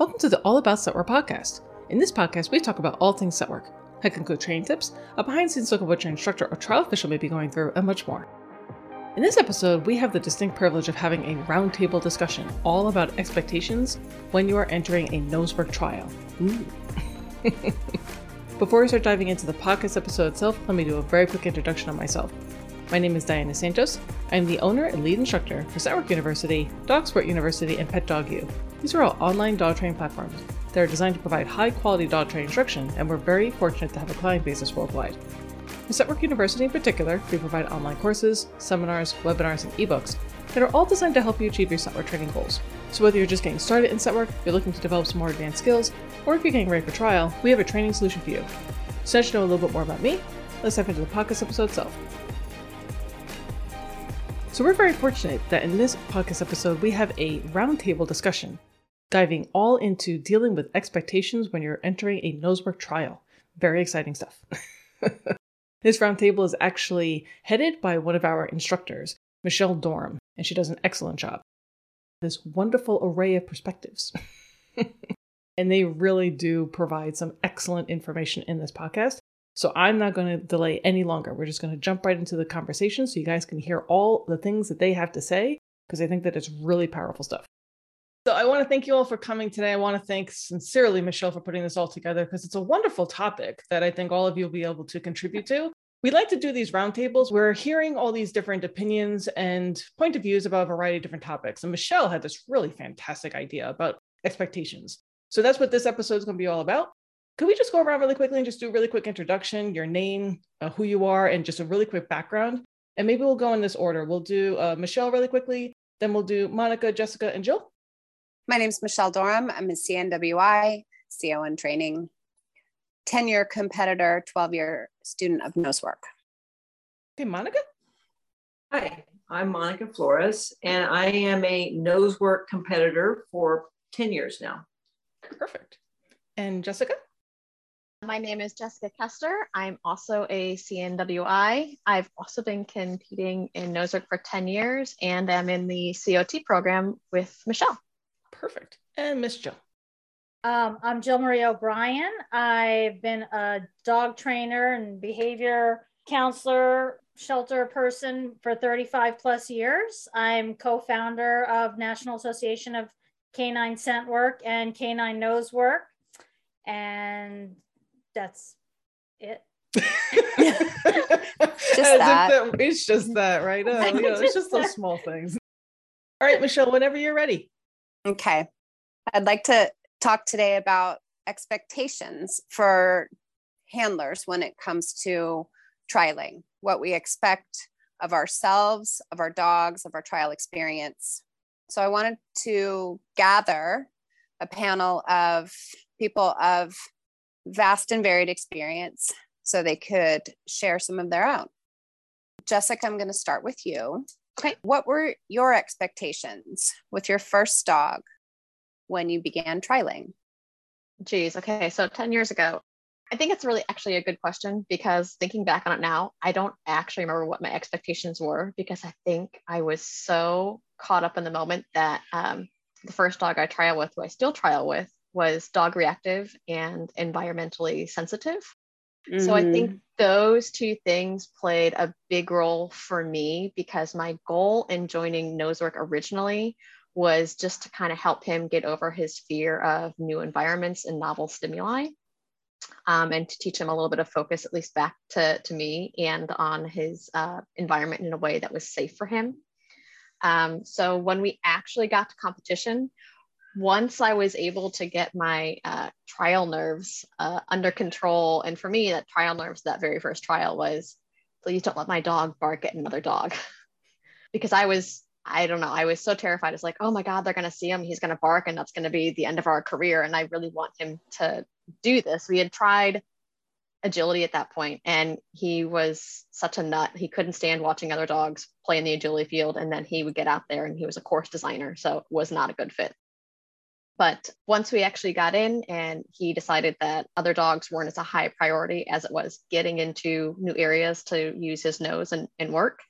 Welcome to the All About Scent Work podcast. In this podcast, we talk about all things scent work, head and coach training tips, a behind the scenes look at what your instructor or trial official may be going through, and much more. In this episode, we have the distinct privilege of having a roundtable discussion all about expectations when you are entering a nosework trial. Before we start diving into the podcast episode itself, let me do a very quick introduction on myself. My name is Diana Santos. I'm the owner and lead instructor for Scent Work University, Dog Sport University, and Pet Dog U. These are all online dog training platforms that are designed to provide high quality dog training instruction, and we're very fortunate to have a client basis worldwide. For Scent Work University in particular, we provide online courses, seminars, webinars, and ebooks that are all designed to help you achieve your Scent Work training goals. So whether you're just getting started in Scent Work, you're looking to develop some more advanced skills, or if you're getting ready for trial, we have a training solution for you. So now you know a little bit more about me, let's dive into the podcast episode itself. So, we're very fortunate that in this podcast episode, we have a roundtable discussion diving all into dealing with expectations when you're entering a nosework trial. Very exciting stuff. this roundtable is actually headed by one of our instructors, Michelle Dorm, and she does an excellent job. This wonderful array of perspectives. and they really do provide some excellent information in this podcast. So I'm not going to delay any longer. We're just going to jump right into the conversation so you guys can hear all the things that they have to say because I think that it's really powerful stuff. So I want to thank you all for coming today. I want to thank sincerely Michelle for putting this all together because it's a wonderful topic that I think all of you will be able to contribute to. We like to do these roundtables. We're hearing all these different opinions and point of views about a variety of different topics. And Michelle had this really fantastic idea about expectations. So that's what this episode is going to be all about could we just go around really quickly and just do a really quick introduction, your name, uh, who you are, and just a really quick background? And maybe we'll go in this order. We'll do uh, Michelle really quickly, then we'll do Monica, Jessica, and Jill. My name is Michelle Dorham. I'm a CNWI, CO in training, 10 year competitor, 12 year student of nosework. Okay, Monica. Hi, I'm Monica Flores, and I am a nosework competitor for 10 years now. Perfect. And Jessica? My name is Jessica Kester. I'm also a CNWI. I've also been competing in nosework for 10 years and I'm in the COT program with Michelle. Perfect. And Miss Jill. Um, I'm Jill Marie O'Brien. I've been a dog trainer and behavior counselor, shelter person for 35 plus years. I'm co founder of National Association of Canine Scent Work and K9 Nose Work. And that's it. just that. It's just that, right? Oh, yeah, it's just those small things. All right, Michelle, whenever you're ready. Okay. I'd like to talk today about expectations for handlers when it comes to trialing, what we expect of ourselves, of our dogs, of our trial experience. So I wanted to gather a panel of people of vast and varied experience so they could share some of their own. Jessica, I'm going to start with you. Okay. What were your expectations with your first dog when you began trialing? Geez, okay. So 10 years ago, I think it's really actually a good question because thinking back on it now, I don't actually remember what my expectations were because I think I was so caught up in the moment that um, the first dog I trial with, who I still trial with, was dog reactive and environmentally sensitive. Mm-hmm. So I think mm-hmm. those two things played a big role for me because my goal in joining Nosework originally was just to kind of help him get over his fear of new environments and novel stimuli. Um, and to teach him a little bit of focus, at least back to, to me and on his uh, environment in a way that was safe for him. Um, so when we actually got to competition, once I was able to get my uh, trial nerves uh, under control, and for me, that trial nerves, that very first trial was, please don't let my dog bark at another dog. because I was, I don't know, I was so terrified. It's like, oh my God, they're going to see him. He's going to bark, and that's going to be the end of our career. And I really want him to do this. We had tried agility at that point, and he was such a nut. He couldn't stand watching other dogs play in the agility field. And then he would get out there, and he was a course designer. So it was not a good fit. But once we actually got in and he decided that other dogs weren't as a high priority as it was getting into new areas to use his nose and, and work,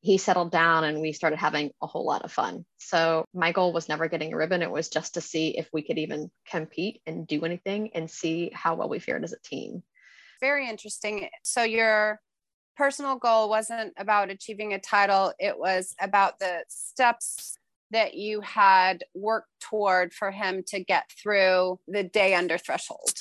he settled down and we started having a whole lot of fun. So my goal was never getting a ribbon. It was just to see if we could even compete and do anything and see how well we fared as a team. Very interesting. So your personal goal wasn't about achieving a title, it was about the steps that you had worked toward for him to get through the day under threshold.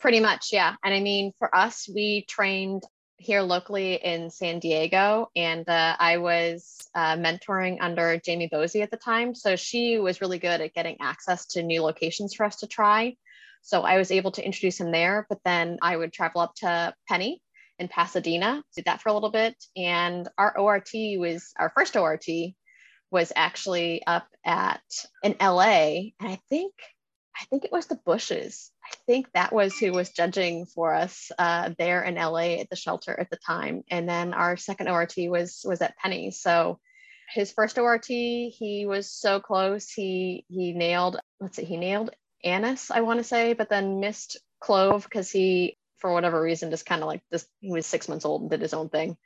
Pretty much, yeah. And I mean, for us, we trained here locally in San Diego, and uh, I was uh, mentoring under Jamie Bosey at the time. So she was really good at getting access to new locations for us to try. So I was able to introduce him there, but then I would travel up to Penny in Pasadena, did that for a little bit. And our ORT was our first ORT was actually up at in LA. And I think I think it was the Bushes. I think that was who was judging for us uh, there in LA at the shelter at the time. And then our second ORT was was at Penny. So his first ORT, he was so close. He he nailed. Let's see, he nailed anise, I want to say, but then missed clove because he, for whatever reason, just kind of like this. He was six months old and did his own thing.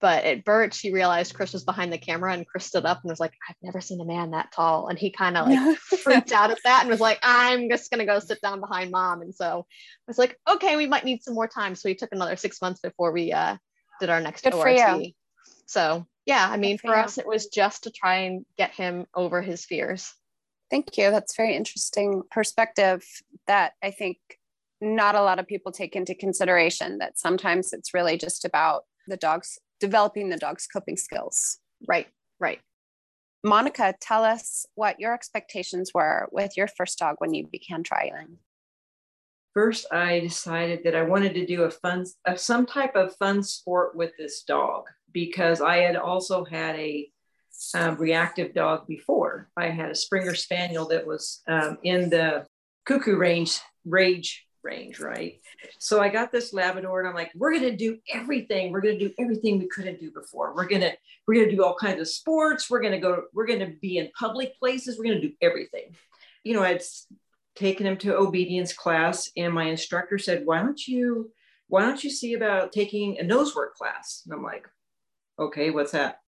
But at Birch, he realized Chris was behind the camera and Chris stood up and was like, I've never seen a man that tall. And he kind of like freaked out at that and was like, I'm just going to go sit down behind mom. And so I was like, okay, we might need some more time. So we took another six months before we uh, did our next Good ORT. So yeah, I mean, for, for us, it was just to try and get him over his fears. Thank you. That's very interesting perspective that I think not a lot of people take into consideration that sometimes it's really just about the dog's developing the dog's coping skills. Right, right. Monica, tell us what your expectations were with your first dog when you began trialing. First, I decided that I wanted to do a fun, a, some type of fun sport with this dog because I had also had a um, reactive dog before. I had a Springer Spaniel that was um, in the cuckoo range, rage range, right? So I got this Labrador and I'm like, we're gonna do everything. We're gonna do everything we couldn't do before. We're gonna we're gonna do all kinds of sports. We're gonna go. We're gonna be in public places. We're gonna do everything. You know, I'd taken him to obedience class, and my instructor said, why don't you why don't you see about taking a nose work class? And I'm like, okay, what's that?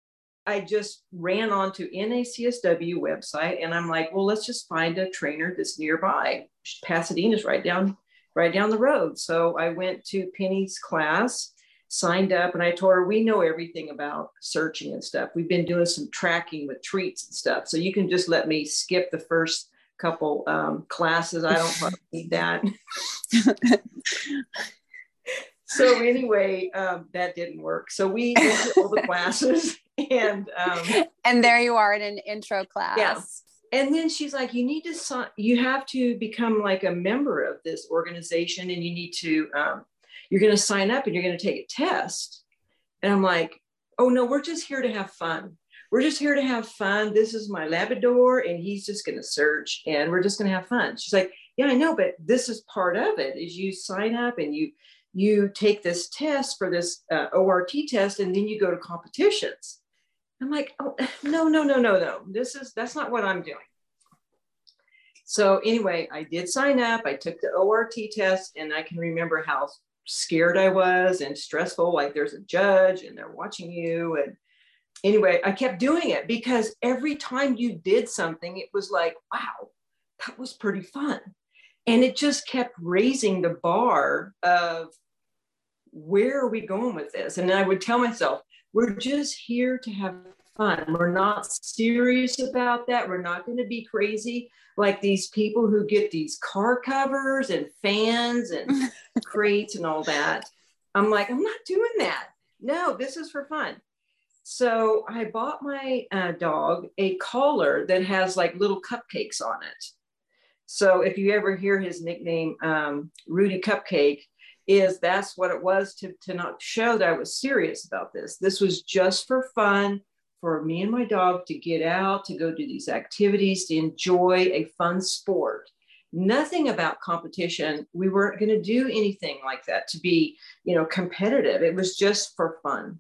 I just ran onto NACSW website and I'm like, well, let's just find a trainer that's nearby. Pasadena's right down right down the road. So I went to Penny's class, signed up, and I told her, we know everything about searching and stuff. We've been doing some tracking with treats and stuff. So you can just let me skip the first couple um, classes. I don't need that. so anyway, um, that didn't work. So we went to all the classes and um, and there you are in an intro class. Yeah and then she's like you need to sign you have to become like a member of this organization and you need to um, you're going to sign up and you're going to take a test. And i'm like oh no we're just here to have fun. We're just here to have fun. This is my labrador and he's just going to search and we're just going to have fun. She's like yeah i know but this is part of it is you sign up and you you take this test for this uh, ort test and then you go to competitions I'm like, oh, no, no, no, no, no. This is, that's not what I'm doing. So anyway, I did sign up. I took the ORT test and I can remember how scared I was and stressful. Like there's a judge and they're watching you. And anyway, I kept doing it because every time you did something, it was like, wow, that was pretty fun. And it just kept raising the bar of where are we going with this? And then I would tell myself, we're just here to have fun. We're not serious about that. We're not going to be crazy like these people who get these car covers and fans and crates and all that. I'm like, I'm not doing that. No, this is for fun. So I bought my uh, dog a collar that has like little cupcakes on it. So if you ever hear his nickname, um, Rudy Cupcake, is that's what it was to, to not show that I was serious about this. This was just for fun for me and my dog to get out, to go do these activities, to enjoy a fun sport. Nothing about competition. We weren't going to do anything like that to be, you know, competitive. It was just for fun.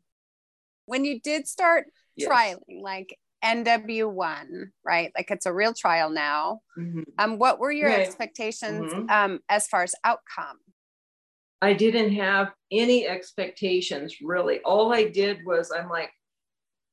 When you did start yes. trialing, like NW1, right? Like it's a real trial now. Mm-hmm. Um, what were your right. expectations mm-hmm. um, as far as outcome? I didn't have any expectations really. All I did was I'm like,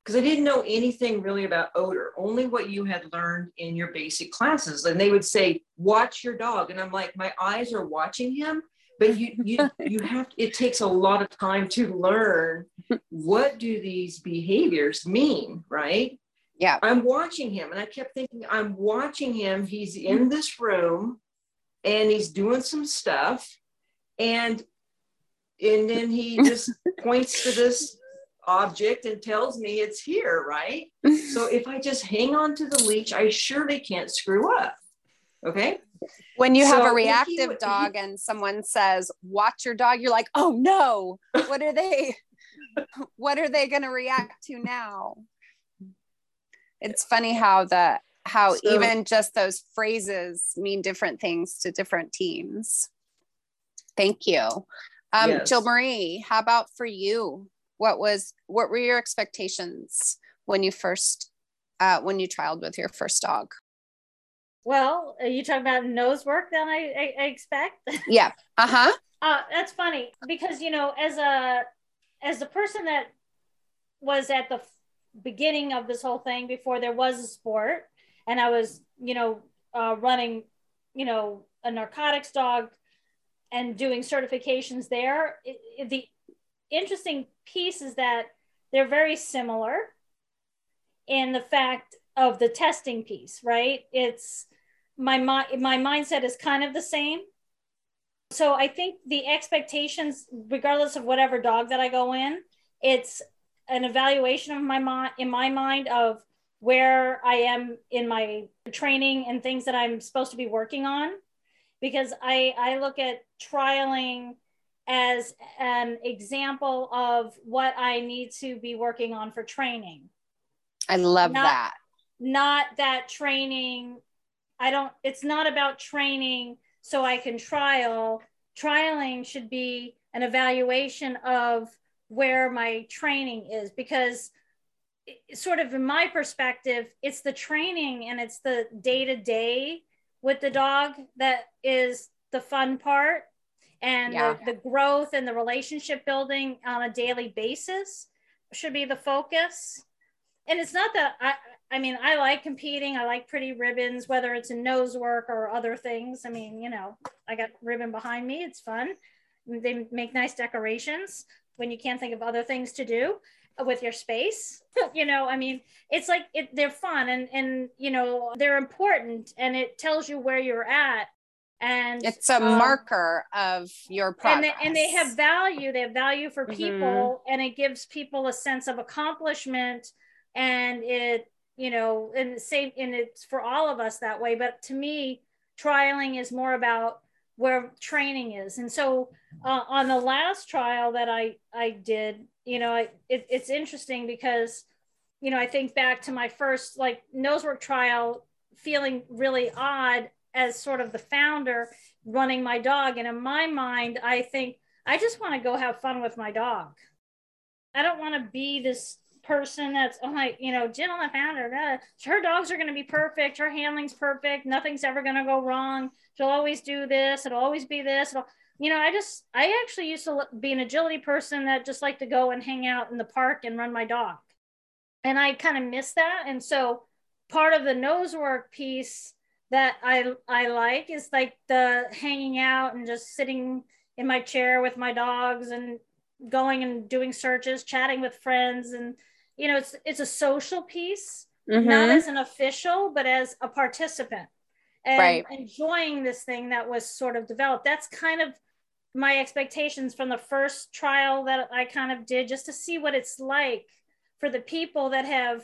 because I didn't know anything really about odor, only what you had learned in your basic classes. And they would say, watch your dog. And I'm like, my eyes are watching him. But you you you have it takes a lot of time to learn what do these behaviors mean, right? Yeah. I'm watching him and I kept thinking, I'm watching him. He's in this room and he's doing some stuff. And and then he just points to this object and tells me it's here, right? So if I just hang on to the leash, I surely can't screw up. Okay. When you have a reactive dog and someone says, watch your dog, you're like, oh no, what are they? what are they going to react to now? It's funny how the how So- even just those phrases mean different things to different teams. Thank you. Um, Yes. Jill Marie, how about for you? What was what were your expectations when you first uh, when you trialed with your first dog? Well, are you talking about nose work then I, I, I expect? Yeah. Uh huh. Uh, that's funny because you know, as a as the person that was at the f- beginning of this whole thing before there was a sport, and I was, you know, uh, running, you know, a narcotics dog and doing certifications there. It, it- the interesting piece is that they're very similar in the fact of the testing piece, right? It's my my mindset is kind of the same so I think the expectations, regardless of whatever dog that I go in, it's an evaluation of my mind in my mind of where I am in my training and things that I'm supposed to be working on. Because I, I look at trialing as an example of what I need to be working on for training I love Not- that. not that training i don't it's not about training so i can trial trialing should be an evaluation of where my training is because sort of in my perspective it's the training and it's the day to day with the dog that is the fun part and Yeah. the, the growth and the relationship building on a daily basis should be the focus and it's not that I I mean I like competing. I like pretty ribbons, whether it's in nose work or other things. I mean, you know, I got ribbon behind me. It's fun. They make nice decorations when you can't think of other things to do with your space. you know, I mean, it's like it, they're fun and and you know they're important, and it tells you where you're at. And It's a um, marker of your and progress. they, and they have value they have value for Mhm. people and it gives people a sense of accomplishment and it you know and same and it's for all of us that way but to me trialing is more about where training is and so uh, on the last trial that i i did you know it, it's interesting because you know i think back to my first like nosework trial feeling really odd as sort of the founder running my dog. And in my mind i think i just want to go have fun with my dog. I don't want to be this person that's oh my you know the founder uh, her dogs are going to be perfect. Her handling's perfect. Nothing's ever going to go wrong. She'll always do this. It'll always be this. It'll, you know i just i actually used to be an agility person that just like to go and hang out in the park and run my dog and i kind of miss that and so part of the nose work piece that I I like is like the hanging out and just sitting in my chair with my dogs and going and doing searches, chatting with friends, and you know it's it's a social piece, not Mhm. as an official, but as a participant, and Right. enjoying this thing that was sort of developed. That's kind of my expectations from the first trial that I kind of did, just to see what it's like for the people that have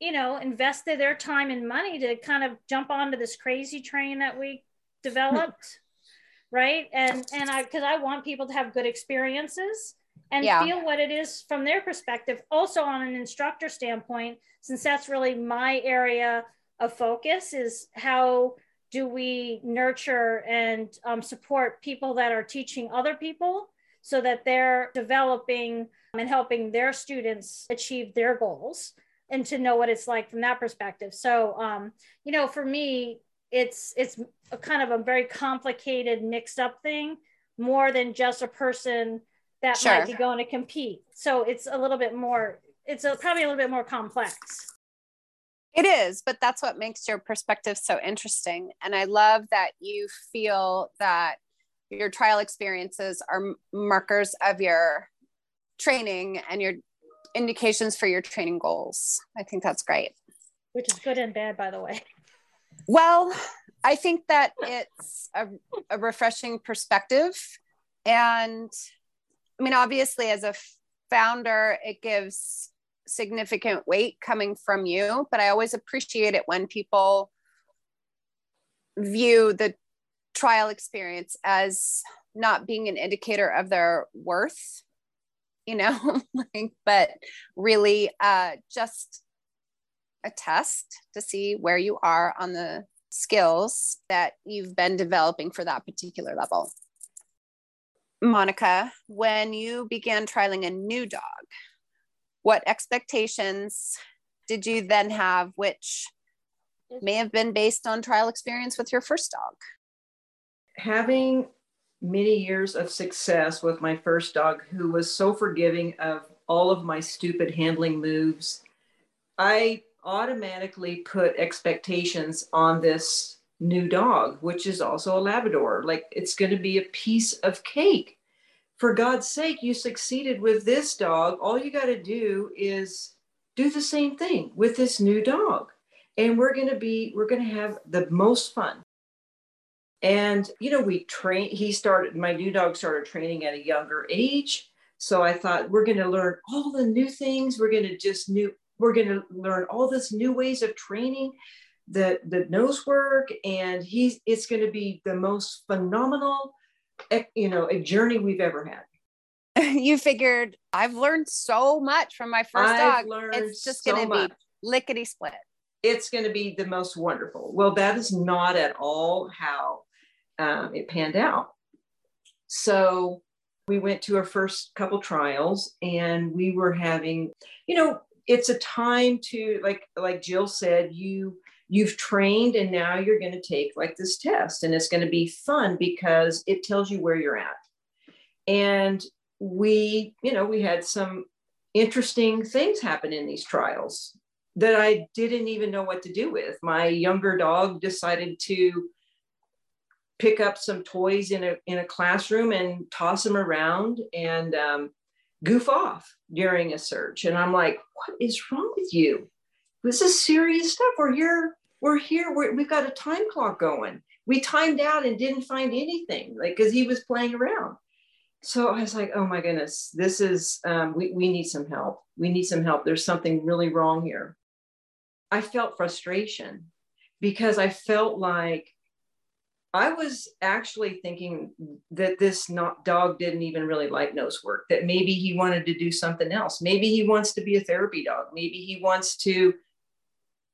you know, invested their time and money to kind of jump onto this crazy train that we developed, right? And and I because I want people to have good experiences and Yeah. feel what it is from their perspective. Also, on an instructor standpoint, since that's really my area of focus, is how do we nurture and um, support people that are teaching other people so that they're developing and helping their students achieve their goals and to know what it's like from that perspective. So, um, you know, for me, it's it's a kind of a very complicated, mixed up thing, more than just a person that Sure. might be going to compete. So it's a little bit more it's a, probably a little bit more complex. It is, but that's what makes your perspective so interesting. And I love that you feel that your trial experiences are markers of your training and your indications for your training goals. I think that's great. Which is good and bad, by the way. Well, I think that it's a, a refreshing perspective. And I mean, obviously, as a founder, it gives significant weight coming from you, but I always appreciate it when people view the trial experience as not being an indicator of their worth, you know, like, but really uh, just a test to see where you are on the skills that you've been developing for that particular level. Monica, when you began trialing a new dog, what expectations did you then have, which may have been based on trial experience with your first dog? Having many years of success with my first dog, who was so forgiving of all of my stupid handling moves, I automatically put expectations on this new dog, which is also a Labrador. Like it's going to be a piece of cake for God's sake, you succeeded with this dog. All you got to do is do the same thing with this new dog. And we're going to be, we're going to have the most fun. And, you know, we train, he started, my new dog started training at a younger age. So I thought we're going to learn all the new things. We're going to just new, we're going to learn all this new ways of training the, the nose work. And he's, it's going to be the most phenomenal you know a journey we've ever had. You figured i've learned so much from my 1st dog. it's just so going to be lickety split. It's going to be the most wonderful. Well that is not at all how um, it panned out. So we went to our first couple trials and we were having you know it's a time to like like jill said you you've trained and now you're going to take like this test and it's going to be fun because it tells you where you're at. And we you know we had some interesting things happen in these trials that i didn't even know what to do with. My younger dog decided to pick up some toys in a in a classroom and toss them around and um, goof off during a search. And i'm like what is wrong with you this is serious stuff. We're here. We're here. We're, we've got a time clock going. We timed out and didn't find anything, like because he was playing around. So I was like, oh my goodness, this is um, we we need some help. We need some help. There's something really wrong here. I felt frustration because I felt like I was actually thinking that this not, dog didn't even really like nose work, that maybe he wanted to do something else. Maybe he wants to be a therapy dog. Maybe he wants to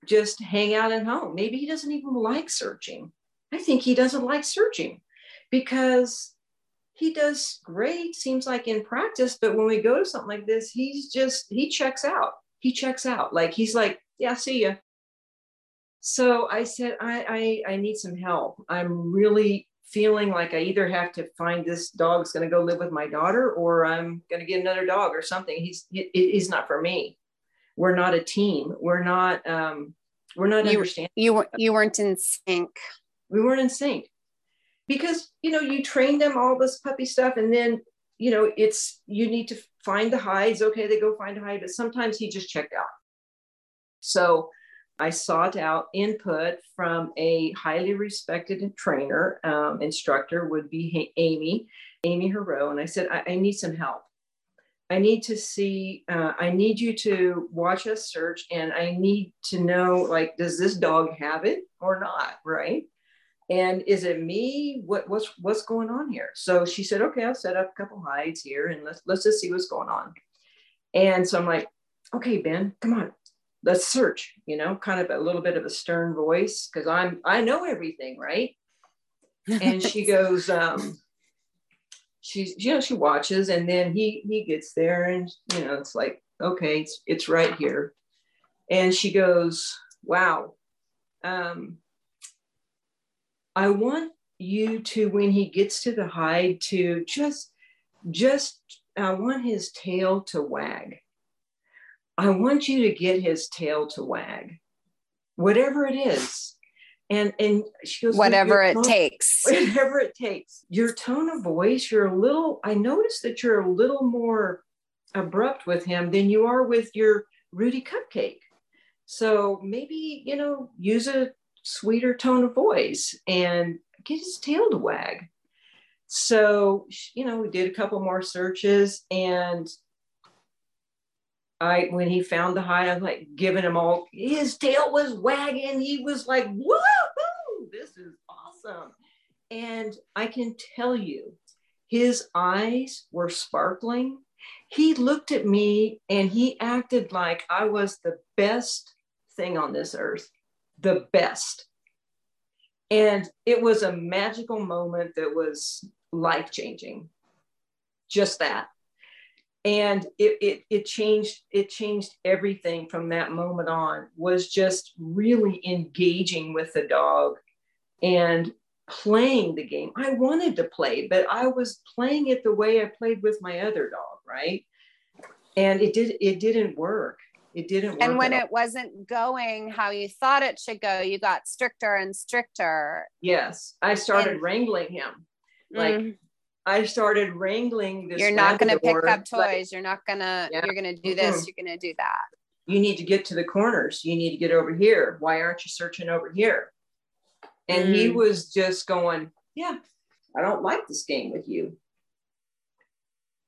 just hang out at home. Maybe he doesn't even like searching. I think he doesn't like searching because he does great, seems like in practice, but when we go to something like this, he's just, he checks out. He checks out. Like he's like, yeah, see ya. So I said, I, I, I need some help. I'm really feeling like I either have to find this dog's going to go live with my daughter or I'm going to get another dog or something. He's, he, he's not for me we're not a team. We're not um, we're not you, understanding. You you weren't in sync. We weren't in sync because you know you train them all this puppy stuff, and then you know it's you need to find the hides. Okay, they go find a hide, but sometimes he just checked out. So I sought out input from a highly respected trainer, um, instructor would be Amy, Amy Herot, and I said I, I need some help. I need to see, uh, I need you to watch us search and I need to know, like, does this dog have it or not? Right. And is it me? What, what's, what's going on here? So she said, okay, I'll set up a couple hides here and let's, let's just see what's going on. And so I'm like, okay, Ben, come on, let's search, you know, kind of a little bit of a stern voice because I'm, I know everything. Right. And she goes, um, she's you know she watches and then he he gets there and you know it's like okay it's it's right here and she goes wow um i want you to when he gets to the hide to just just i want his tail to wag I want you to get his tail to wag, whatever it is. And, and she goes, whatever it takes. Whatever it takes. Your tone of voice, you're a little, I noticed that you're a little more abrupt with him than you are with your Rudy cupcake. So maybe, you know, use a sweeter tone of voice and get his tail to wag. So, you know, we did a couple more searches and I, when he found the hide, I was like giving him all, his tail was wagging. He was like, woohoo, this is awesome. And I can tell you, his eyes were sparkling. He looked at me and he acted like I was the best thing on this earth, the best. And it was a magical moment that was life changing. Just that. And it, it, it changed it changed everything from that moment on was just really engaging with the dog and playing the game. I wanted to play, but I was playing it the way I played with my other dog, right? And it did it didn't work. It didn't work. And when it wasn't going how you thought it should go, you got stricter and stricter. Yes. I started and, wrangling him. Like mm. I started wrangling this. You're not going to pick up toys. Like, you're not going to, yeah. you're going to do this. Mm-hmm. You're going to do that. You need to get to the corners. You need to get over here. Why aren't you searching over here? And mm. he was just going, Yeah, I don't like this game with you.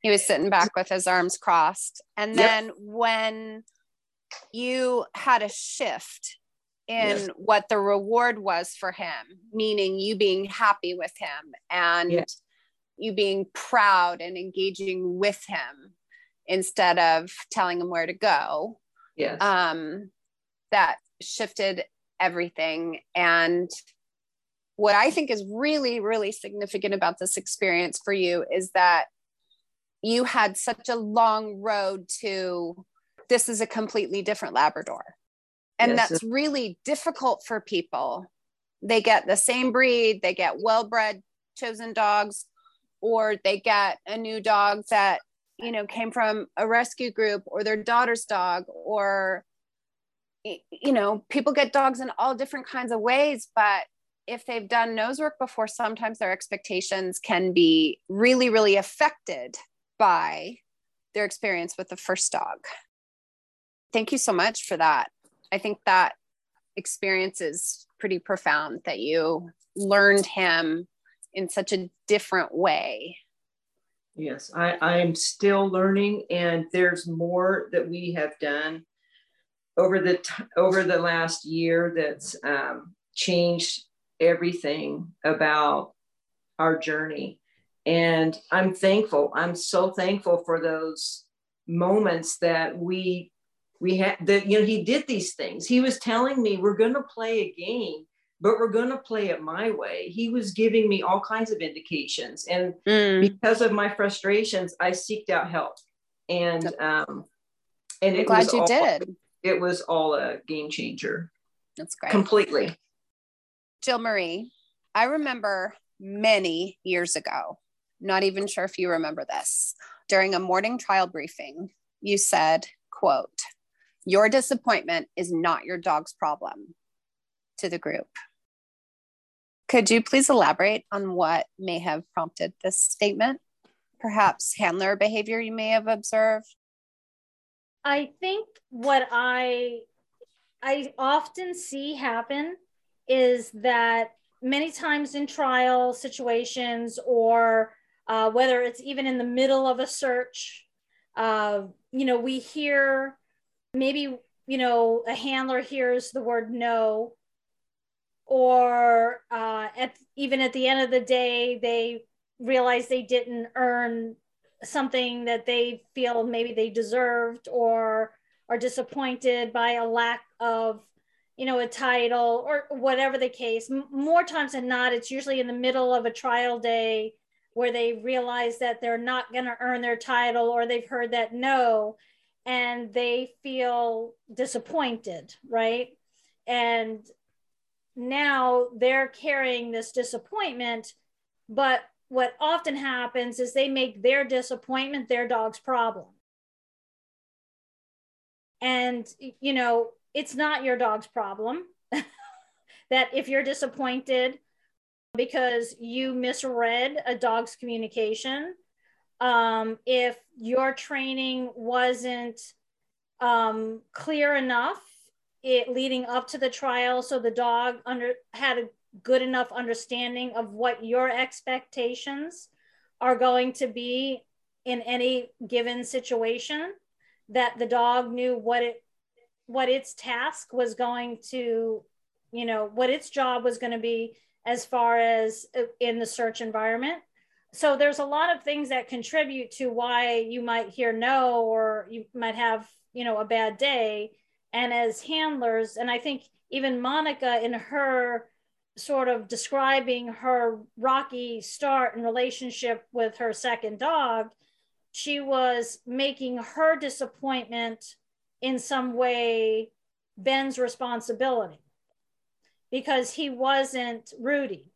He was sitting back with his arms crossed. And then yep. when you had a shift in yes. what the reward was for him, meaning you being happy with him and yes. You being proud and engaging with him instead of telling him where to go. Yes. Um, that shifted everything. And what I think is really, really significant about this experience for you is that you had such a long road to this is a completely different Labrador. And yes. that's really difficult for people. They get the same breed, they get well bred chosen dogs, or they get a new dog that, you know, came from a rescue group or their daughter's dog, or, you know, people get dogs in all different kinds of ways. But if they've done nose work before, sometimes their expectations can be really, really affected by their experience with the first dog thank you so much for that. I think that experience is pretty profound that you learned him in such a different way. Yes, I, I'm still learning, and there's more that we have done over the t- over the last year that's um, changed everything about our journey. And I'm thankful. I'm so thankful for those moments that we we had that you know he did these things he was telling me we're going to play a game but we're going to play it my way. He was giving me all kinds of indications and mm. because of my frustrations i seeked out help. And um and it glad you all, did. it was all a game changer. That's great. Completely. Jill marie i remember many years ago not even sure if you remember this during a morning trial briefing you said quote your disappointment is not your dog's problem to the group. Could you please elaborate on what may have prompted this statement? Perhaps handler behavior you may have observed? I think what I I often see happen is that many times in trial situations or uh, whether it's even in the middle of a search, uh, you know, we hear maybe you know a handler hears the word no or uh, at even at the end of the day they realize they didn't earn something that they feel maybe they deserved or are disappointed by a lack of you know a title or whatever the case more times than not it's usually in the middle of a trial day where they realize that they're not going to earn their title or they've heard that no and they feel disappointed, right? And now they're carrying this disappointment, but what often happens is they make their disappointment their dog's problem. And, you know, it's not your dog's problem that if you're disappointed because you misread a dog's communication, um, if your training wasn't um, clear enough it leading up to the trial so the dog under had a good enough understanding of what your expectations are going to be in any given situation that the dog knew what it what its task was going to you know what its job was going to be as far as uh, in the search environment. So there's a lot of things that contribute to why you might hear no or you might have you know a bad day and as handlers and i think even monica in her sort of describing her rocky start and relationship with her second dog she was making her disappointment in some way ben's responsibility because he wasn't rudy.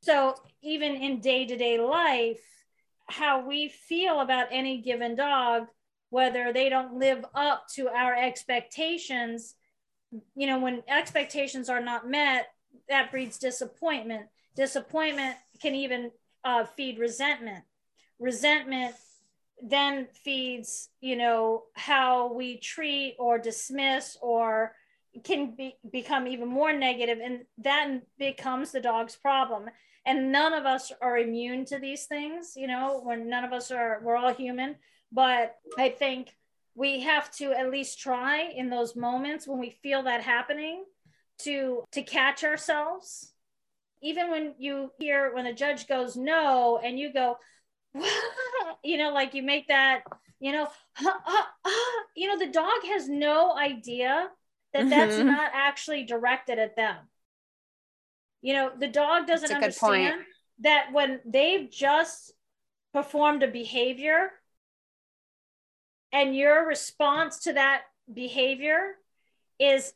So even in day-to-day life how we feel about any given dog whether they don't live up to our expectations. You know when expectations are not met that breeds disappointment. Disappointment can even uh, feed resentment. Resentment then feeds you know how we treat or dismiss or can be, become even more negative and that becomes the dog's problem. And none of us are immune to these things you know when none of us are we're all human but I think we have to at least try in those moments when we feel that happening to to catch ourselves. Even when you hear when a judge goes no and you go, you know, like you make that, you know, you know, the dog has no idea that mm-hmm. that's not actually directed at them. You know, the dog doesn't understand that when they've just performed a behavior and your response to that behavior is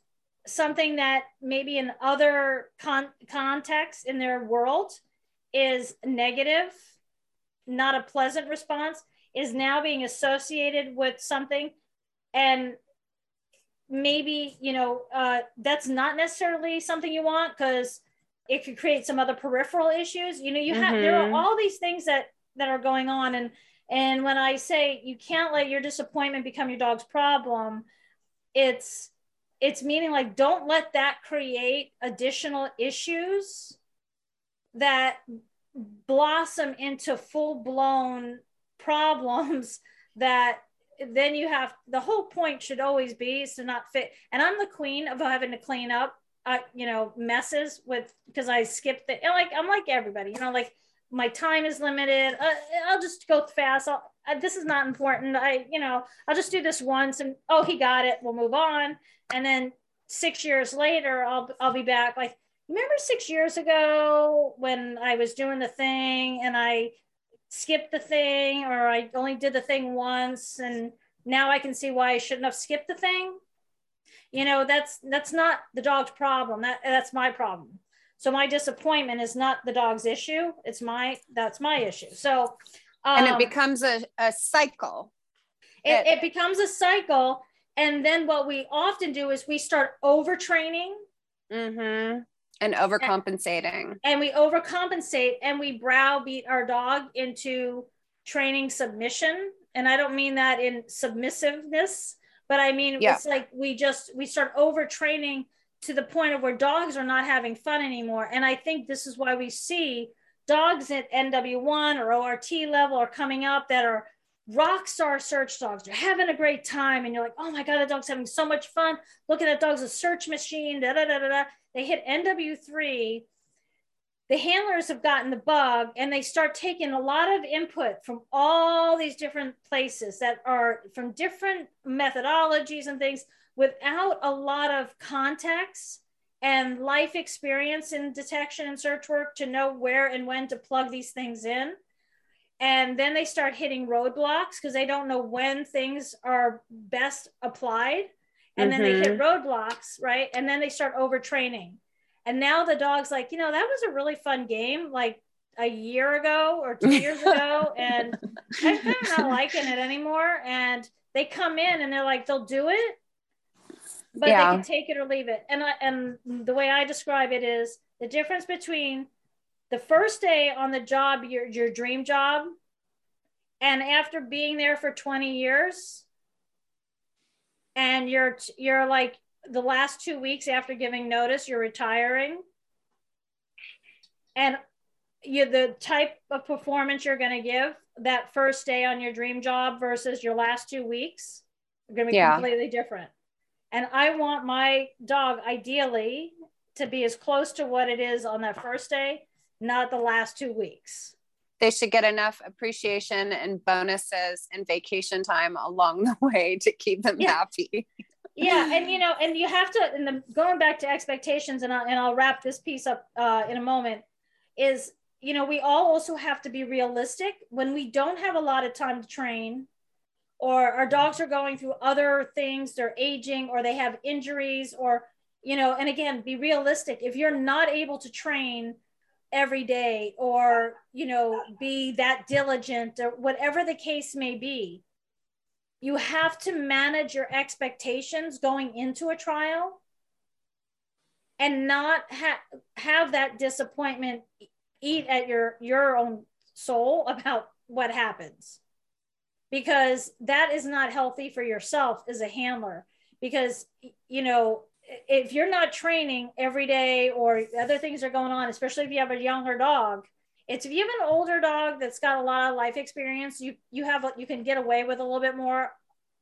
something that maybe in other con- contexts in their world is negative not a pleasant response is now being associated with something and maybe you know uh, that's not necessarily something you want because it could create some other peripheral issues you know you have mm-hmm. there are mm-hmm. all these things that that are going on and and when I say you can't let your disappointment become your dog's problem, it's it's meaning like don't let that create additional issues that blossom into full-blown problems that then you have the whole point should always be is to not fit. And i'm the queen of having to clean up uh, you know messes with because i skipped the like i'm like everybody you know like my time is limited. Uh, I'll just go fast. Uh, this is not important. I, you know, I'll just do this once and oh, he got it. We'll move on. And then six years later, I'll, I'll be back. Like, remember six years ago when I was doing the thing and I skipped the thing or I only did the thing once and now I can see why I shouldn't have skipped the thing. You know, that's, that's not the dog's problem. That, that's my problem. So my disappointment is not the dog's issue. It's my, that's my issue. So, um, and it um, becomes a, a cycle. It, it becomes a cycle. And then what we often do is we start overtraining. Mm-hmm. And overcompensating. And, and we overcompensate and we browbeat our dog into training submission. And I don't mean that in submissiveness, but I mean yeah. it's like we just we start overtraining to the point of where dogs are not having fun anymore. And I think this is why we see dogs at NW1 or ORT level are coming up that are rock star search dogs. They're having a great time. And you're like, oh my God, that dog's having so much fun. Look at that dog's a search machine. Da, da, da, da, da. They hit NW3. The handlers have gotten the bug and they start taking a lot of input from all these different places that are from different methodologies and things without a lot of context and life experience in detection and search work to know where and when to plug these things in. And then they start hitting roadblocks because they don't know when things are best applied. And mm-hmm. then they hit mm-hmm. roadblocks, right? And then they start overtraining. And now the dog's like, you know, that was a really fun game like a year ago or two years ago. And I'm kind of not liking it anymore. And they come in and they're like they'll do it but Yeah. they can take it or leave it and I, and the way i describe it is the difference between the first day on the job your your dream job and after being there for 20 years and you're you're like the last two weeks after giving notice you're retiring and you the type of performance you're going to give that first day on your dream job versus your last two weeks are going to be Yeah. completely different and i want my dog ideally to be as close to what it is on that first day not the last two weeks They should get enough appreciation and bonuses and vacation time along the way to keep them Yeah. happy. yeah and you know and you have to and the going back to expectations and, I, and i'll wrap this piece up uh, in a moment is you know we all also have to be realistic when we don't have a lot of time to train or our dogs are going through other things they're aging or they have injuries or you know and again be realistic. If you're not able to train every day or you know be that diligent or whatever the case may be you have to manage your expectations going into a trial and not ha- have that disappointment eat at your your own soul about what happens because that is not healthy for yourself as a handler. Because you know if you're not training every day or other things are going on especially if you have a younger dog it's if you have an older dog that's got a lot of life experience you you have you can get away with a little bit more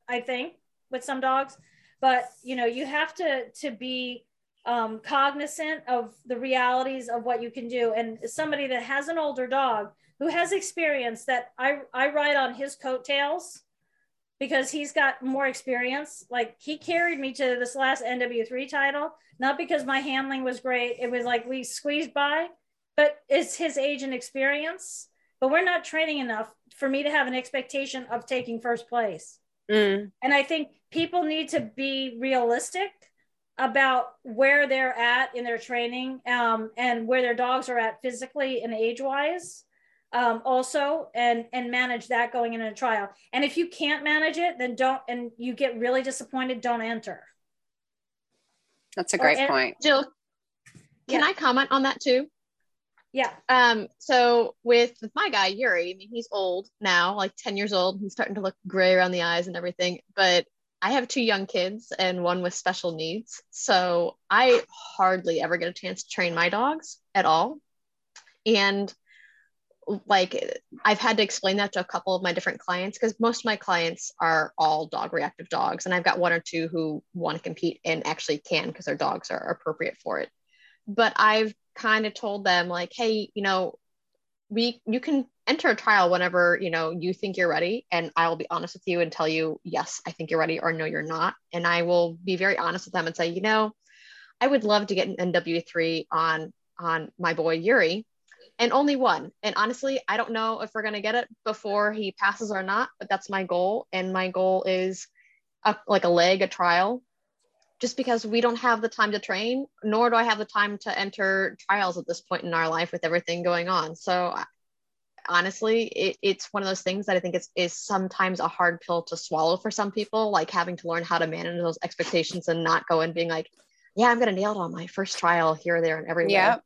i think with some dogs. But you know you have to to be um, cognizant of the realities of what you can do. And somebody that has an older dog who has experience that i i ride on his coattails because he's got more experience. Like he carried me to this last nw3 title not because my handling was great. It was like we squeezed by but it's his age and experience. But we're not training enough for me to have an expectation of taking first place. Mm. and I think people need to be realistic about where they're at in their training um, and where their dogs are at physically and age wise um, also and and manage that going into a trial and if you can't manage it then don't and you get really disappointed don't enter That's a Or great and- point. Jill, can Yeah. I comment on that too? yeah Um, so with, with my guy Yuri, I mean, he's old now, like 10 years old. He's starting to look gray around the eyes and everything. But I have two young kids and one with special needs. So I hardly ever get a chance to train my dogs at all. And like I've had to explain that to a couple of my different clients because most of my clients are all dog reactive dogs. And I've got one or two who want to compete and actually can because their dogs are appropriate for it. But I've kind of told them like, hey, you know, we you can enter a trial whenever you know you think you're ready and i will be honest with you and tell you yes i think you're ready or no you're not and i will be very honest with them and say you know i would love to get an nw3 on on my boy yuri and only one and honestly i don't know if we're going to get it before he passes or not but that's my goal and my goal is a, like a leg a trial just because we don't have the time to train, nor do I have the time to enter trials at this point in our life with everything going on. So honestly, it, it's one of those things that I think is, is sometimes a hard pill to swallow for some people, like having to learn how to manage those expectations and not go and being like, yeah, I'm going to nail it on my first trial here, there, and everywhere.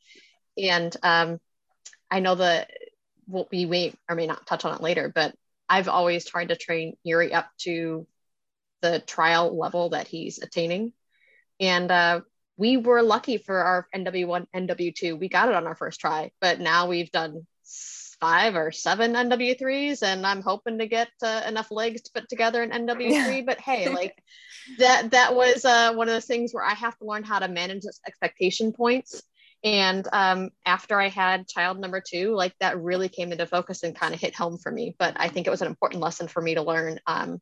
And um, I know that what we may or may not touch on it later, but I've always tried to train Yuri up to the trial level that he's attaining. And uh, we were lucky for our NW1, NW2. We got it on our first try, but now we've done five or seven NW3s, and I'm hoping to get uh, enough legs to put together an NW3. But hey, like that, that was uh, one of those things where I have to learn how to manage expectation points. And um, after I had child number two, like that really came into focus and kind of hit home for me. But I think it was an important lesson for me to learn, um,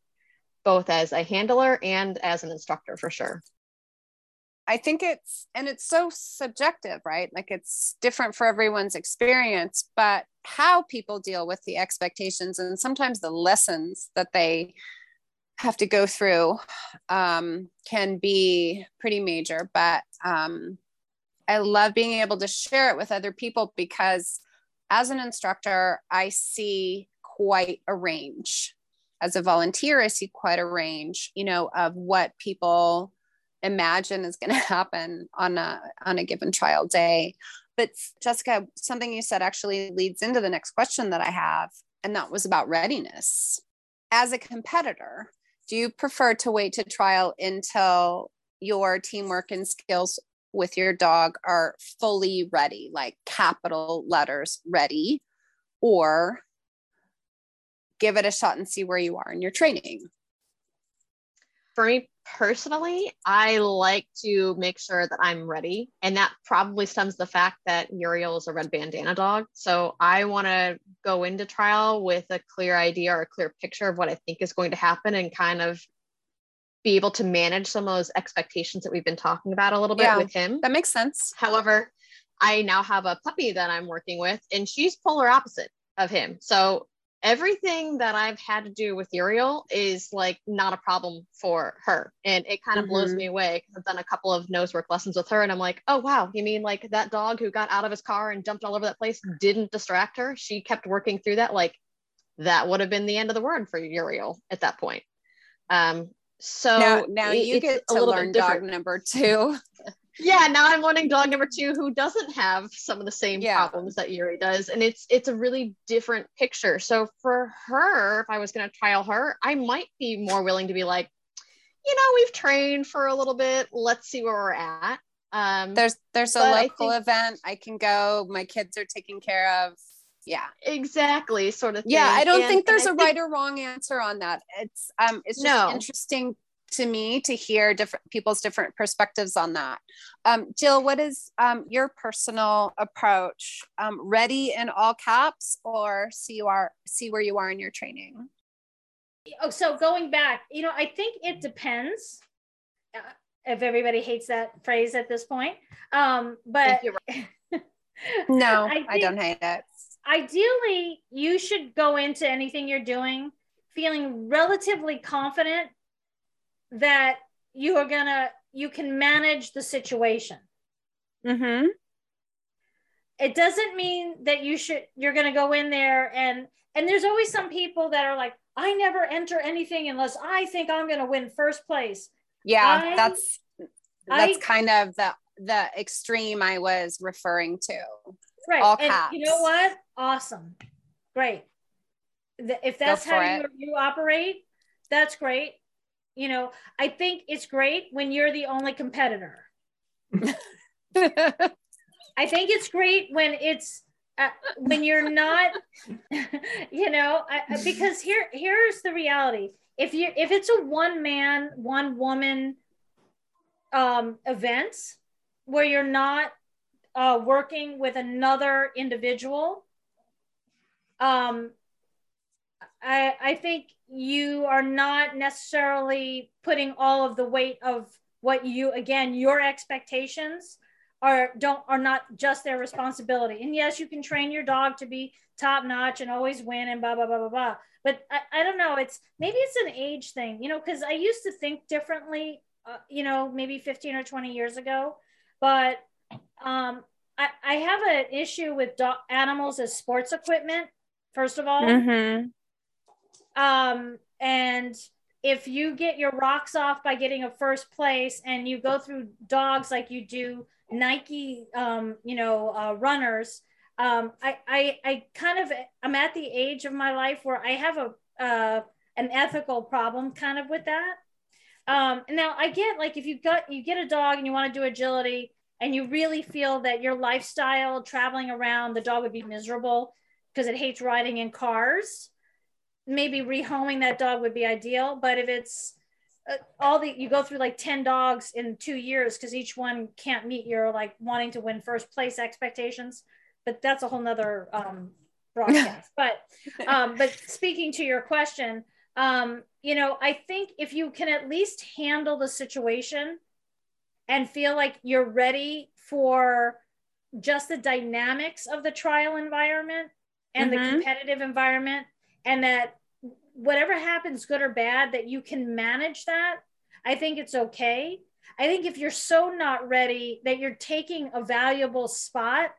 both as a handler and as an instructor for sure. I think it's, and it's so subjective, right? Like it's different for everyone's experience, but how people deal with the expectations and sometimes the lessons that they have to go through um, can be pretty major. But um, I love being able to share it with other people because as an instructor, I see quite a range as a volunteer, I see quite a range, you know, of what people imagine is going to happen on a on a given trial day. But Jessica, something you said actually leads into the next question that I have, and that was about readiness. As a competitor, do you prefer to wait to trial until your teamwork and skills with your dog are fully ready, like capital letters ready, or give it a shot and see where you are in your training? For me personally, I like to make sure that I'm ready. And that probably stems the fact that Muriel is a red bandana dog. So I want to go into trial with a clear idea or a clear picture of what I think is going to happen and kind of be able to manage some of those expectations that we've been talking about a little bit Yeah. with him. That makes sense. However, I now have a puppy that I'm working with, and she's polar opposite of him. So everything that I've had to do with Uriel is like not a problem for her. And it kind of blows Mhm. me away because I've done a couple of nose work lessons with her, and I'm like, oh, wow, you mean like that dog who got out of his car and jumped all over that place didn't distract her? She kept working through that. Like, that would have been the end of the word for Uriel at that point. Um, so now, now it- you get a to learn dog different number two. yeah now i'm learning dog number two who doesn't have some of the same Yeah. problems that yuri does and it's it's a really different picture so for her if i was going to trial her i might be more willing to be like you know we've trained for a little bit let's see where we're at um There's there's a But I local think- event I can go. My kids are taken care of. Yeah. exactly sort of Yeah. I don't And- think there's a think- right or wrong answer on that. It's um it's just No. interesting to me to hear different people's different perspectives on that. Um, Jill, what is um, your personal approach? Um, ready in all caps or see you are see where you are in your training? oh, so going back, you know, I think it depends. Uh, if everybody hates that phrase at this point, um, but Thank No, I I, don't hate it. Ideally, you should go into anything you're doing feeling relatively confident that you are gonna you can manage the situation. Mm-hmm. It doesn't mean that you should you're gonna go in there and and there's always some people that are like, I never enter anything unless I think I'm gonna win first place. Yeah, I- that's that's I- kind of the the extreme I was referring to. Right. All and you know what? Awesome. Great. If that's how you, you operate, that's great. You know, I think it's great when you're the only competitor. I think it's great when it's uh, when you're not, you know, I, I- because here here's the reality. If you if it's a one man one woman um, event where you're not uh, working with another individual, um, I I think you are not necessarily putting all of the weight of what you again your expectations are don't are not just their responsibility. And yes, you can train your dog to be top notch and always win and blah blah blah blah blah. But I, I don't know. It's maybe it's an age thing, you know, because I used to think differently, uh, you know, maybe 15 or 20 years ago. But um, I, I have an issue with do- animals as sports equipment. First of all, mm-hmm. um, and if you get your rocks off by getting a first place and you go through dogs like you do Nike, um, you know, uh, runners, um, I, I, I kind of, I'm at the age of my life where I have a, uh, an ethical problem kind of with that. Um, now I get like, if you've got, you get a dog and you want to do agility and you really feel that your lifestyle traveling around, the dog would be miserable because it hates riding in cars maybe rehoming that dog would be ideal. But if it's uh, all the you go through like 10 dogs in two years because each one can't meet your like wanting to win first place expectations. But that's a whole nother um, broadcast. but um, but speaking to your question, um, you know, I think if you can at least handle the situation and feel like you're ready for just the dynamics of the trial environment and Mhm. the competitive environment and that whatever happens good or bad that you can manage that i think it's okay i think if you're so not ready that you're taking a valuable spot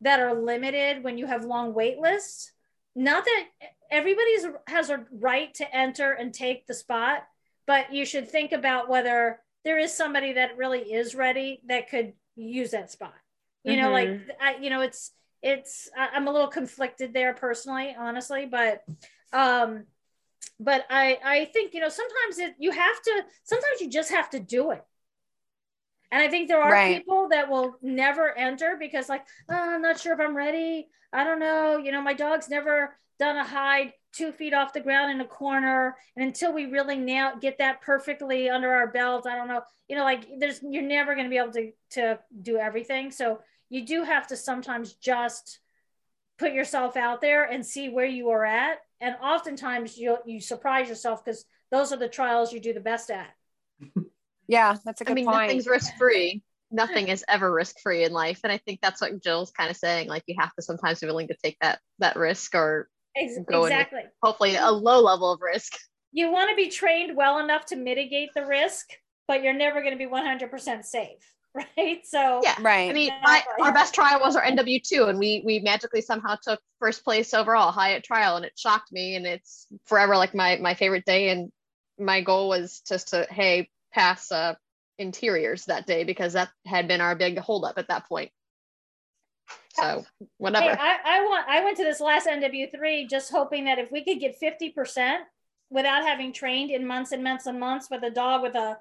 that are limited when you have long wait lists not that everybody's has a right to enter and take the spot, but you should think about whether there is somebody that really is ready that could use that spot. You mm-hmm. know, like mm-hmm. I, you know, it's it's I'm a little conflicted there personally, honestly, but um but I I think you know sometimes it you have to sometimes you just have to do it. And I think there are right. people that will never enter because like oh, I'm not sure if I'm ready. I don't know. You know, my dog's never done a hide two feet off the ground in a corner. And until we really nail get that perfectly under our belt, I don't know. You know, like there's you're never going to be able to to do everything. So you do have to sometimes just put yourself out there and see where you are at. And oftentimes you you surprise yourself because those are the trials you do the best at. Yeah, that's a good I mean, point. nothing's risk free. Nothing is ever risk free in life, and I think that's what Jill's kind of saying. Like you have to sometimes be willing to take that that risk or go exactly. hopefully a low level of risk. You want to be trained well enough to mitigate the risk, but you're never going to be 100% safe. Right. So, yeah. Right. I mean, my, our best trial was our NW2, and we we magically somehow took first place overall high at trial, and it shocked me. And it's forever like my my favorite day. And my goal was just to, hey, pass uh, interiors that day because that had been our big holdup at that point. So whatever. Hey, I, I want I went to this last NW3 just hoping that if we could get 50% without having trained in months and months and months with a dog with a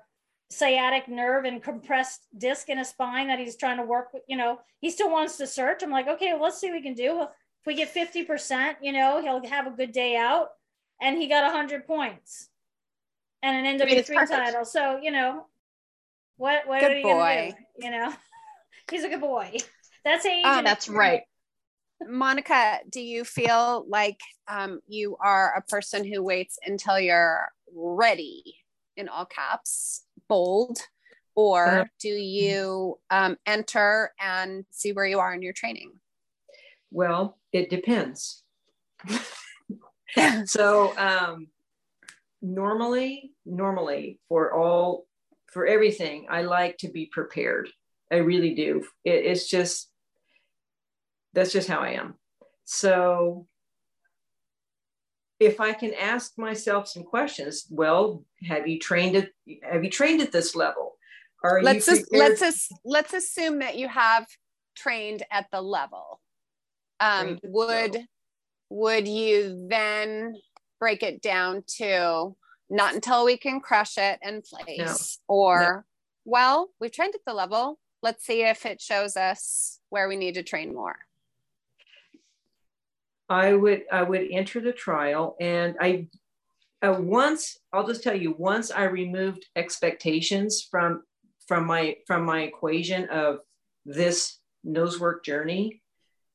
sciatic nerve and compressed disc in his spine that he's trying to work with, you know, he still wants to search. I'm like, okay, well, let's see what we can do. If we get 50%, you know, he'll have a good day out. And he got 100 points and an NW3 I mean, title. So, you know, what, what good are you do? You know, he's a good boy. That's age. Um, that's right. Monica, do you feel like um, you are a person who waits until you're ready, in all caps, bold, or uh-huh. do you um, enter and see where you are in your training? Well, it depends. so, um, normally, normally for all, for everything, I like to be prepared. I really do. It, it's just that's just how I am. So if I can ask myself some questions, well, have you trained at have you trained at this level? Are let's you let's as, let's assume that you have trained at the level. Um, would level. would you then break it down to not until we can crush it in place, no. or no. well, we've trained at the level. Let's see if it shows us where we need to train more. I would I would enter the trial, and I uh, once I'll just tell you once I removed expectations from from my from my equation of this nosework journey,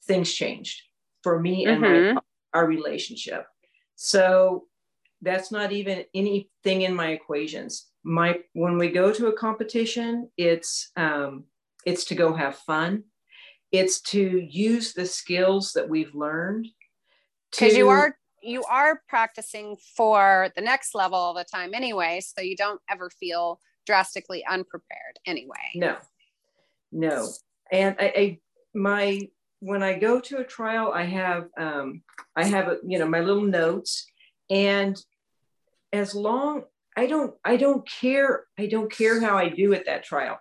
things changed for me and mm-hmm. my, our relationship. So that's not even anything in my equations. My when we go to a competition, it's um, it's to go have fun. It's to use the skills that we've learned because you are you are practicing for the next level all the time anyway so you don't ever feel drastically unprepared anyway. No. No. And I, I my when i go to a trial i have um i have a, you know my little notes. And as long i don't i don't care i don't care how i do at that trial.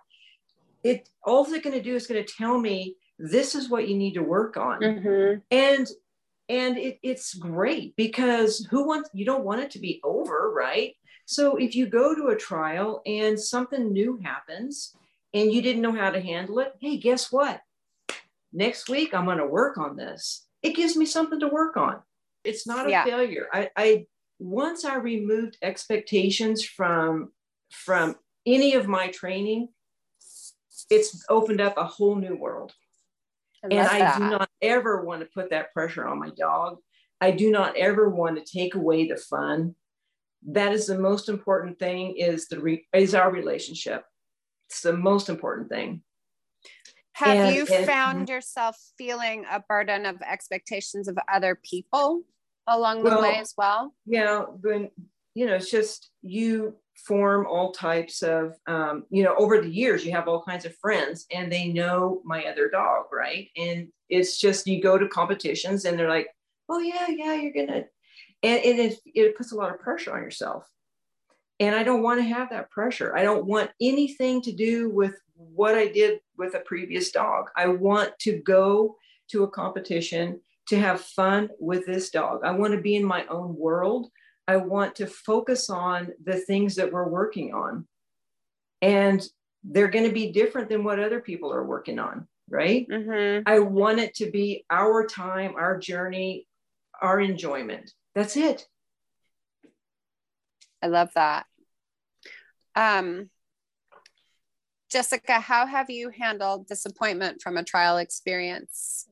It all they're going to do is going to tell me this is what you need to work on. Mm-hmm. and and it, it's great because who wants you don't want it to be over right? So if you go to a trial and something new happens and you didn't know how to handle it hey guess what? Next week i'm going to work on this. It gives me something to work on. It's not a yeah. failure. I, I once i removed expectations from from any of my training it's opened up a whole new world I and I that. do not ever want to put that pressure on my dog. I do not ever want to take away the fun. That is the most important thing is the re- is our relationship. It's the most important thing. Have and, you and, found yourself feeling a burden of expectations of other people along well, the way as well? Yeah, when you know, it's just you form all types of um, you know over the years you have all kinds of friends and they know my other dog right and it's just you go to competitions and they're like oh yeah, yeah, you're gonna, and, and it, it puts a lot of pressure on yourself. And I don't want to have that pressure. I don't want anything to do with what I did with a previous dog. I want to go to a competition to have fun with this dog. I want to be in my own world. I want to focus on the things that we're working on. And they're going to be different than what other people are working on, right? Mm-hmm. I want it to be our time, our journey, our enjoyment. That's it. I love that. Um, Jessica, how have you handled disappointment from a trial experience?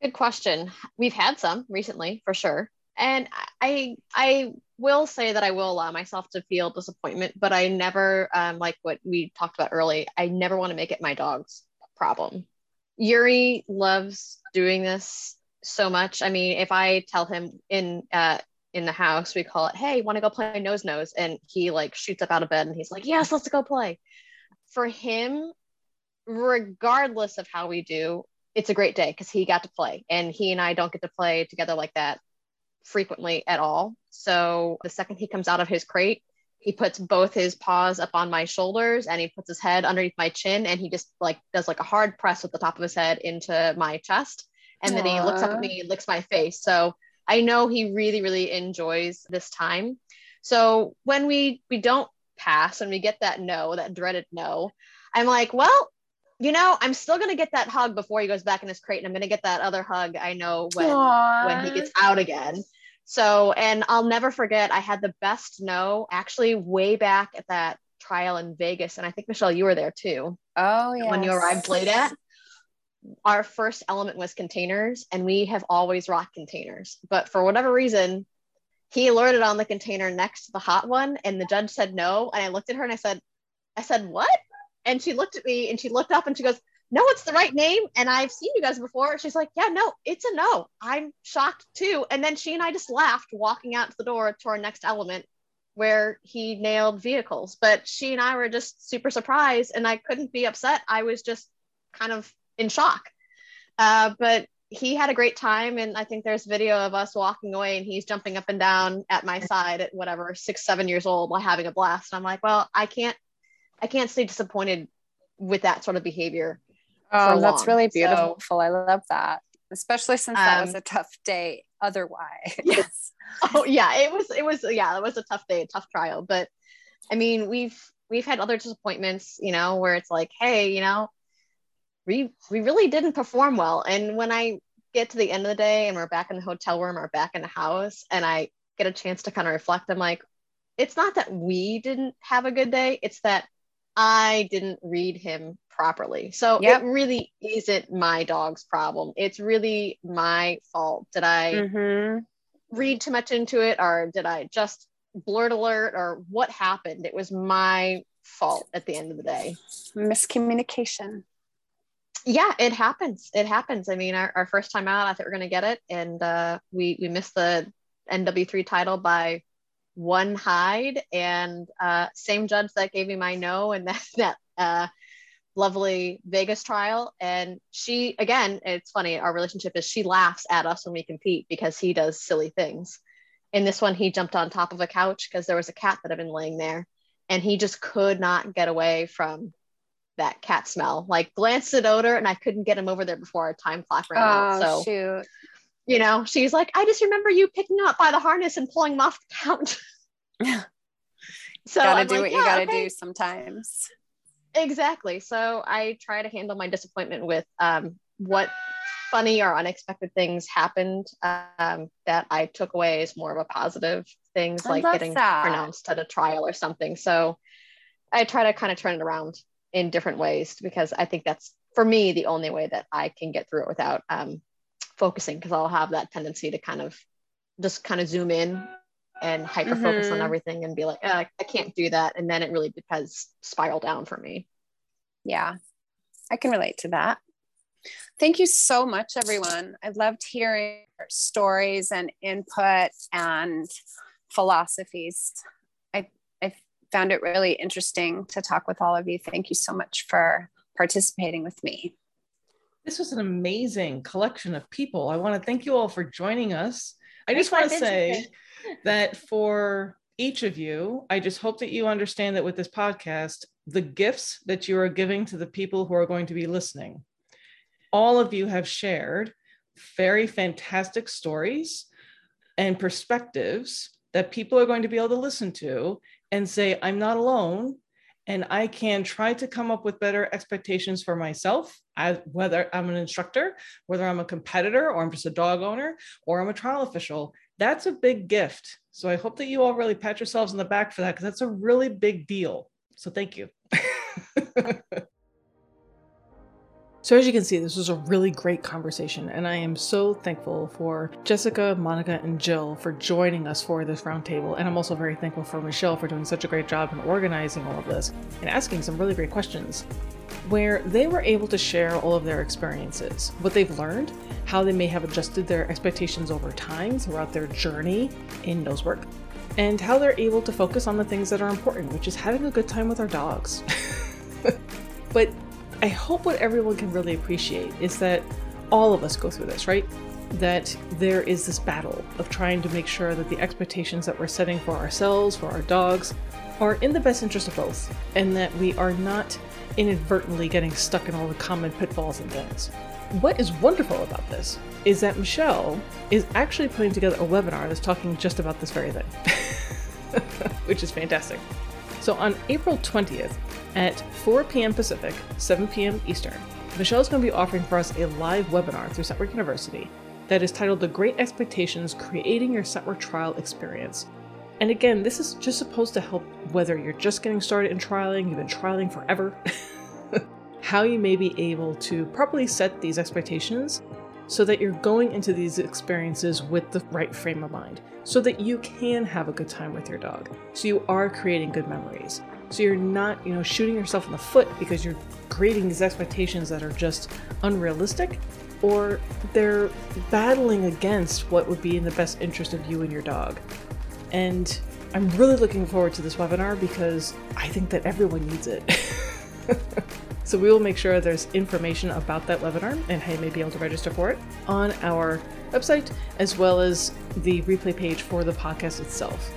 Good question. We've had some recently, for sure. And I I will say that I will allow myself to feel disappointment, but I never um, like what we talked about early. I never want to make it my dog's problem. Yuri loves doing this so much. I mean, if I tell him in uh, in the house, we call it, "Hey, want to go play nose nose?" and he like shoots up out of bed and he's like, "Yes, let's go play." For him, regardless of how we do, it's a great day because he got to play, and he and I don't get to play together like that frequently at all. So the second he comes out of his crate, he puts both his paws up on my shoulders and he puts his head underneath my chin and he just like does like a hard press with the top of his head into my chest. And then he looks up at me and licks my face. So i know he really really enjoys this time. So when we we don't pass and we get that no that dreaded no i'm like well you know i'm still going to get that hug before he goes back in his crate and i'm going to get that other hug i know when Aww. when he gets out again so and i'll never forget i had the best no actually way back at that trial in vegas and i think michelle you were there too. Oh yeah. when you arrived late at our first element was containers and we have always rocked containers. But for whatever reason he alerted on the container next to the hot one and the judge said no and i looked at her and i said i said what? And she looked at me and she looked up and she goes no it's the right name and i've seen you guys before. She's like yeah no it's a no. I'm shocked too. And then she and i just laughed walking out to the door to our next element where he nailed vehicles. But she and i were just super surprised and i couldn't be upset. I was just kind of in shock. Uh, but he had a great time and i think there's video of us walking away and he's jumping up and down at my side at whatever six seven years old while having a blast. And i'm like well i can't i can't stay disappointed with that sort of behavior Oh, for that's long. really So- beautiful. I love that, especially since that was Um, a tough day otherwise. Yes. oh yeah it was it was yeah it was a tough day a tough trial but i mean we've we've had other disappointments you know where it's like hey you know we we really didn't perform well and when i get to the end of the day and we're back in the hotel room or back in the house and i get a chance to kind of reflect i'm like it's not that we didn't have a good day it's that i didn't read him properly so Yep. it really isn't my dog's problem it's really my fault did i Mhm. read too much into it or did I just blurt alert or what happened? It was my fault at the end of the day. Miscommunication. Yeah, it happens. It happens. I mean, our, our first time out, I thought we are going to get it. And uh, we, we missed the NW3 title by one hide. And uh, same judge that gave me my no and that, that uh, lovely Vegas trial. And she, again, it's funny, our relationship is she laughs at us when we compete because he does silly things. In this one, he jumped on top of a couch because there was a cat that had been laying there. And he just could not get away from that cat smell. Like glanced at odor, and I couldn't get him over there before our time clock ran out. Oh So shoot. You know, she's like, I just remember you picking up by the harness and pulling him off the couch. Yeah. So gotta I'm do like, what you gotta okay." do sometimes. Exactly. So I try to handle my disappointment with um, what funny or unexpected things happened um, that I took away as more of a positive things I like getting that. pronounced at a trial or something. So I try to kind of turn it around in different ways because I think that's for me the only way that I can get through it without um, focusing because I'll have that tendency to kind of just kind of zoom in and hyper focus on Mhm. everything and be like, "Uh, I can't do that. And then it really does spiral down for me. Yeah, I can relate to that. Thank you so much, everyone. I loved hearing your stories and input and philosophies. I, I found it really interesting to talk with all of you. Thank you so much for participating with me. This was an amazing collection of people. I want to thank you all for joining us. I just want to say that for each of you, I just hope that you understand that with this podcast, the gifts that you are giving to the people who are going to be listening, all of you have shared very fantastic stories and perspectives that people are going to be able to listen to and say, I'm not alone. And I can try to come up with better expectations for myself, as, whether I'm an instructor, whether I'm a competitor, or I'm just a dog owner, or I'm a trial official. That's a big gift. So I hope that you all really pat yourselves on the back for that because that's a really big deal. So thank you. So, as you can see, this was a really great conversation, and I am so thankful for Jessica, Monica, and Jill for joining us for this roundtable. And I'm also very thankful for Michelle for doing such a great job in organizing all of this and asking some really great questions, where they were able to share all of their experiences, what they've learned, how they may have adjusted their expectations over time throughout their journey in nose work, and how they're able to focus on the things that are important, which is having a good time with our dogs. but I hope what everyone can really appreciate is that all of us go through this, right? That there is this battle of trying to make sure that the expectations that we're setting for ourselves, for our dogs, are in the best interest of both, and that we are not inadvertently getting stuck in all the common pitfalls and things. What is wonderful about this is that Michelle is actually putting together a webinar that's talking just about this very thing, which is fantastic. So on April 20th at 4 p.m. Pacific, 7 p.m. Eastern, Michelle is going to be offering for us a live webinar through Scent Work University that is titled The Great Expectations Creating Your Scent Work Trial Experience. And again, this is just supposed to help whether you're just getting started in trialing, you've been trialing forever, how you may be able to properly set these expectations so that you're going into these experiences with the right frame of mind, so that you can have a good time with your dog. So you are creating good memories. So you're not, you know, shooting yourself in the foot because you're creating these expectations that are just unrealistic or they're battling against what would be in the best interest of you and your dog. And I'm really looking forward to this webinar because I think that everyone needs it. so we will make sure there's information about that webinar and how you may be able to register for it on our website, as well as the replay page for the podcast itself.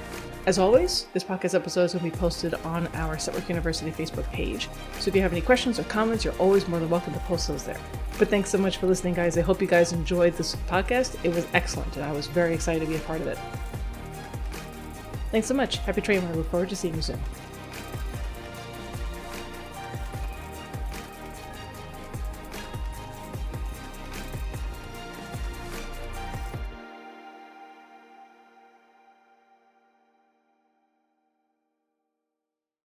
As always, this podcast episode is going to be posted on our Scent Work University Facebook page. So if you have any questions or comments, you're always more than welcome to post those there. But thanks so much for listening, guys. I hope you guys enjoyed this podcast. It was excellent, and I was very excited to be a part of it. Thanks so much. Happy training. I look forward to seeing you soon.